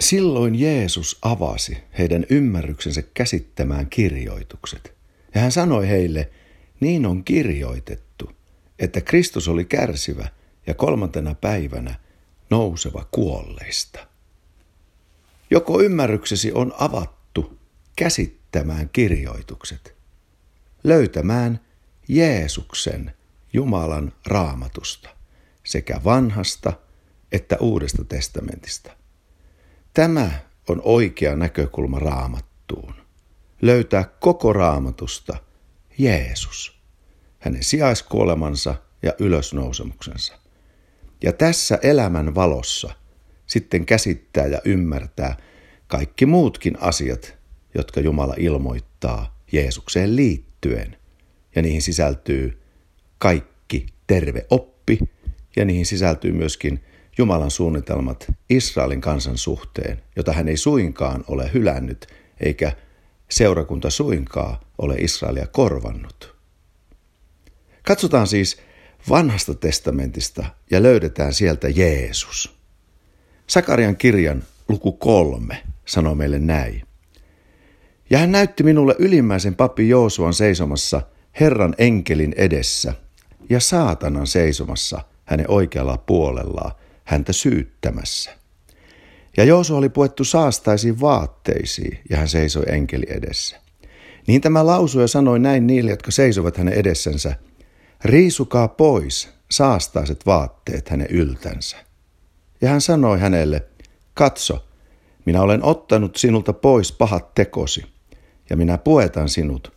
Silloin Jeesus avasi heidän ymmärryksensä käsittämään kirjoitukset. Ja hän sanoi heille, niin on kirjoitettu, että Kristus oli kärsivä ja kolmantena päivänä nouseva kuolleista. Joko ymmärryksesi on avattu käsittämään kirjoitukset, löytämään Jeesuksen Jumalan raamatusta, sekä vanhasta että uudesta testamentista. Tämä on oikea näkökulma raamattuun. Löytää koko raamatusta Jeesus, hänen sijaiskuolemansa ja ylösnousemuksensa. Ja tässä elämän valossa sitten käsittää ja ymmärtää kaikki muutkin asiat, jotka Jumala ilmoittaa Jeesukseen liittyen. Ja niihin sisältyy kaikki terve oppi ja niihin sisältyy myöskin Jumalan suunnitelmat Israelin kansan suhteen, jota hän ei suinkaan ole hylännyt, eikä seurakunta suinkaan ole Israelia korvannut. Katsotaan siis vanhasta testamentista ja löydetään sieltä Jeesus. Sakarian kirjan luku kolme sanoo meille näin. Ja hän näytti minulle ylimmäisen pappi Joosuan seisomassa Herran enkelin edessä ja saatanan seisomassa hänen oikealla puolellaan häntä syyttämässä. Ja Joosu oli puettu saastaisiin vaatteisiin ja hän seisoi enkeli edessä. Niin tämä lausui sanoi näin niille, jotka seisovat hänen edessänsä, riisukaa pois saastaiset vaatteet hänen yltänsä. Ja hän sanoi hänelle, katso, minä olen ottanut sinulta pois pahat tekosi, ja minä puetan sinut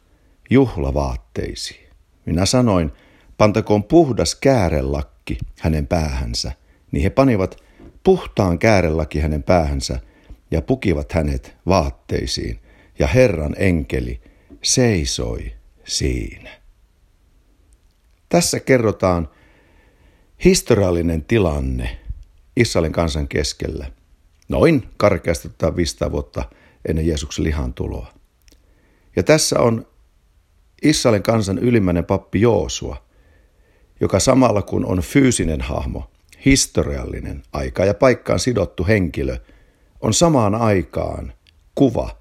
juhlavaatteisiin. Minä sanoin, pantakoon puhdas käärelakki hänen päähänsä, niin he panivat puhtaan käärelaki hänen päähänsä ja pukivat hänet vaatteisiin, ja Herran enkeli seisoi siinä. Tässä kerrotaan historiallinen tilanne Israelin kansan keskellä, noin karkeasti 500 vuotta ennen Jeesuksen lihan tuloa. Ja tässä on Israelin kansan ylimmäinen pappi Joosua, joka samalla kun on fyysinen hahmo, historiallinen, aika ja paikkaan sidottu henkilö, on samaan aikaan kuva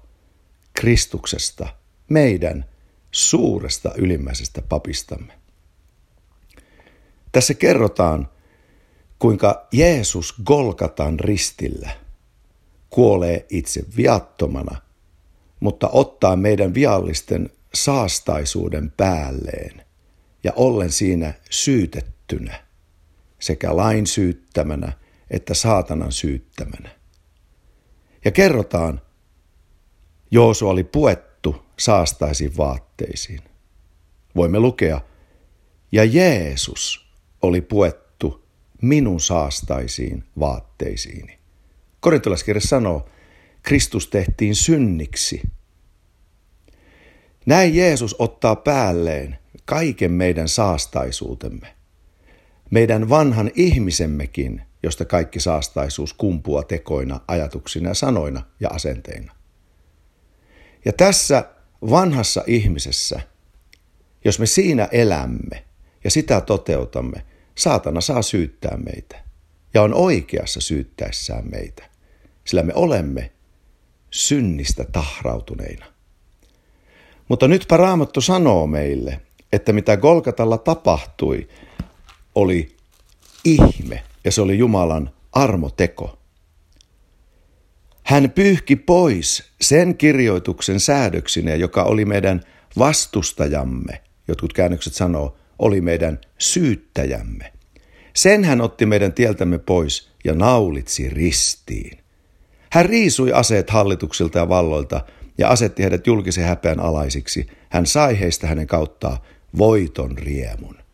Kristuksesta, meidän suuresta ylimmäisestä papistamme. Tässä kerrotaan, kuinka Jeesus Golgatan ristillä kuolee itse viattomana, mutta ottaa meidän viallisten saastaisuuden päälleen ja ollen siinä syytettynä sekä lain syyttämänä että saatanan syyttämänä. Ja kerrotaan, Joosu oli puettu saastaisiin vaatteisiin. Voimme lukea, ja Jeesus oli puettu minun saastaisiin vaatteisiini. Korintolaskirja sanoo, Kristus tehtiin synniksi. Näin Jeesus ottaa päälleen kaiken meidän saastaisuutemme meidän vanhan ihmisemmekin, josta kaikki saastaisuus kumpua tekoina, ajatuksina, sanoina ja asenteina. Ja tässä vanhassa ihmisessä, jos me siinä elämme ja sitä toteutamme, saatana saa syyttää meitä ja on oikeassa syyttäessään meitä, sillä me olemme synnistä tahrautuneina. Mutta nytpä Raamattu sanoo meille, että mitä Golgatalla tapahtui, oli ihme ja se oli Jumalan armoteko. Hän pyyhki pois sen kirjoituksen säädöksineen, joka oli meidän vastustajamme, jotkut käännökset sanoo, oli meidän syyttäjämme. Sen hän otti meidän tieltämme pois ja naulitsi ristiin. Hän riisui aseet hallituksilta ja valloilta ja asetti heidät julkisen häpeän alaisiksi. Hän sai heistä hänen kauttaan voiton riemun.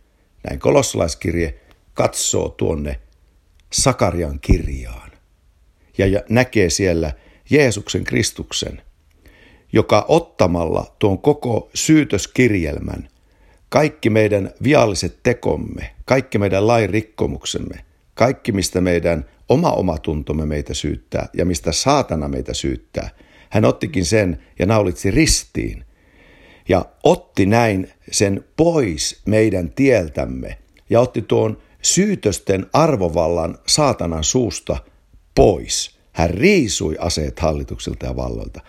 Näin kolossalaiskirje katsoo tuonne Sakarian kirjaan ja näkee siellä Jeesuksen Kristuksen, joka ottamalla tuon koko syytöskirjelmän, kaikki meidän vialliset tekomme, kaikki meidän lain rikkomuksemme, kaikki mistä meidän oma omatuntomme meitä syyttää ja mistä saatana meitä syyttää, hän ottikin sen ja naulitsi ristiin ja otti näin sen pois meidän tieltämme ja otti tuon syytösten arvovallan saatanan suusta pois. Hän riisui aseet hallituksilta ja valloilta.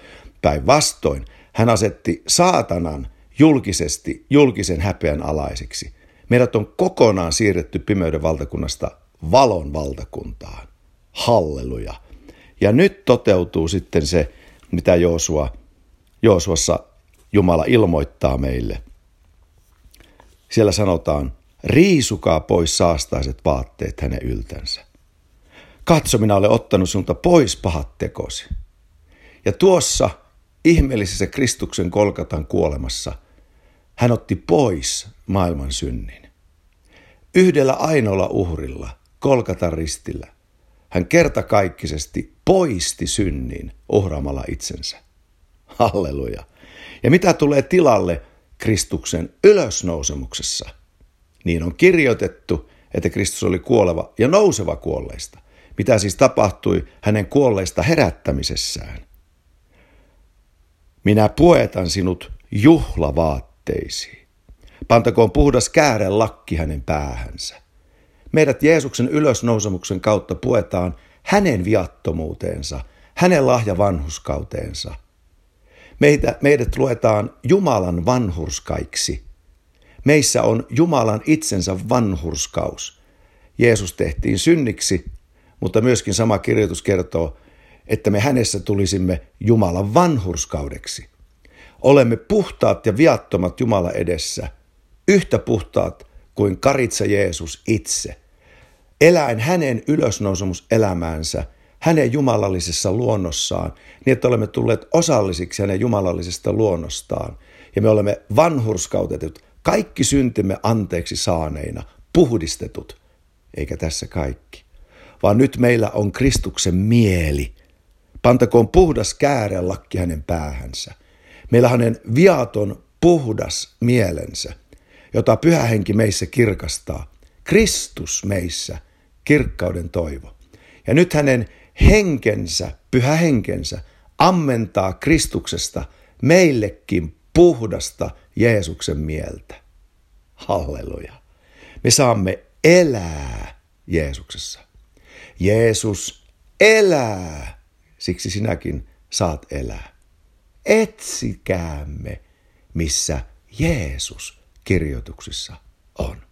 Päinvastoin hän asetti saatanan julkisesti julkisen häpeän alaiseksi. Meidät on kokonaan siirretty pimeyden valtakunnasta valon valtakuntaan. Halleluja. Ja nyt toteutuu sitten se, mitä Joosua, Joosuassa Jumala ilmoittaa meille. Siellä sanotaan, riisukaa pois saastaiset vaatteet hänen yltänsä. Katso, minä olen ottanut sinulta pois pahat tekosi. Ja tuossa ihmeellisessä Kristuksen kolkatan kuolemassa hän otti pois maailman synnin. Yhdellä ainoalla uhrilla, kolkatan ristillä, hän kertakaikkisesti poisti synnin uhraamalla itsensä. Halleluja. Ja mitä tulee tilalle Kristuksen ylösnousemuksessa, niin on kirjoitettu, että Kristus oli kuoleva ja nouseva kuolleista. Mitä siis tapahtui hänen kuolleista herättämisessään? Minä puetan sinut juhlavaatteisiin. Pantakoon puhdas käären lakki hänen päähänsä. Meidät Jeesuksen ylösnousemuksen kautta puetaan hänen viattomuuteensa, hänen lahja vanhuskauteensa. Meitä, meidät luetaan Jumalan vanhurskaiksi. Meissä on Jumalan itsensä vanhurskaus. Jeesus tehtiin synniksi, mutta myöskin sama kirjoitus kertoo, että me hänessä tulisimme Jumalan vanhurskaudeksi. Olemme puhtaat ja viattomat Jumala edessä, yhtä puhtaat kuin karitsa Jeesus itse. Eläen hänen ylösnousemuselämäänsä, hänen jumalallisessa luonnossaan, niin että olemme tulleet osallisiksi hänen jumalallisesta luonnostaan. Ja me olemme vanhurskautetut, kaikki syntimme anteeksi saaneina, puhdistetut. Eikä tässä kaikki. Vaan nyt meillä on Kristuksen mieli. Pantakoon puhdas käärelakki hänen päähänsä. Meillä hänen viaton, puhdas mielensä, jota pyhä henki meissä kirkastaa. Kristus meissä, kirkkauden toivo. Ja nyt hänen henkensä, pyhä henkensä, ammentaa Kristuksesta meillekin puhdasta Jeesuksen mieltä. Halleluja. Me saamme elää Jeesuksessa. Jeesus elää, siksi sinäkin saat elää. Etsikäämme, missä Jeesus kirjoituksissa on.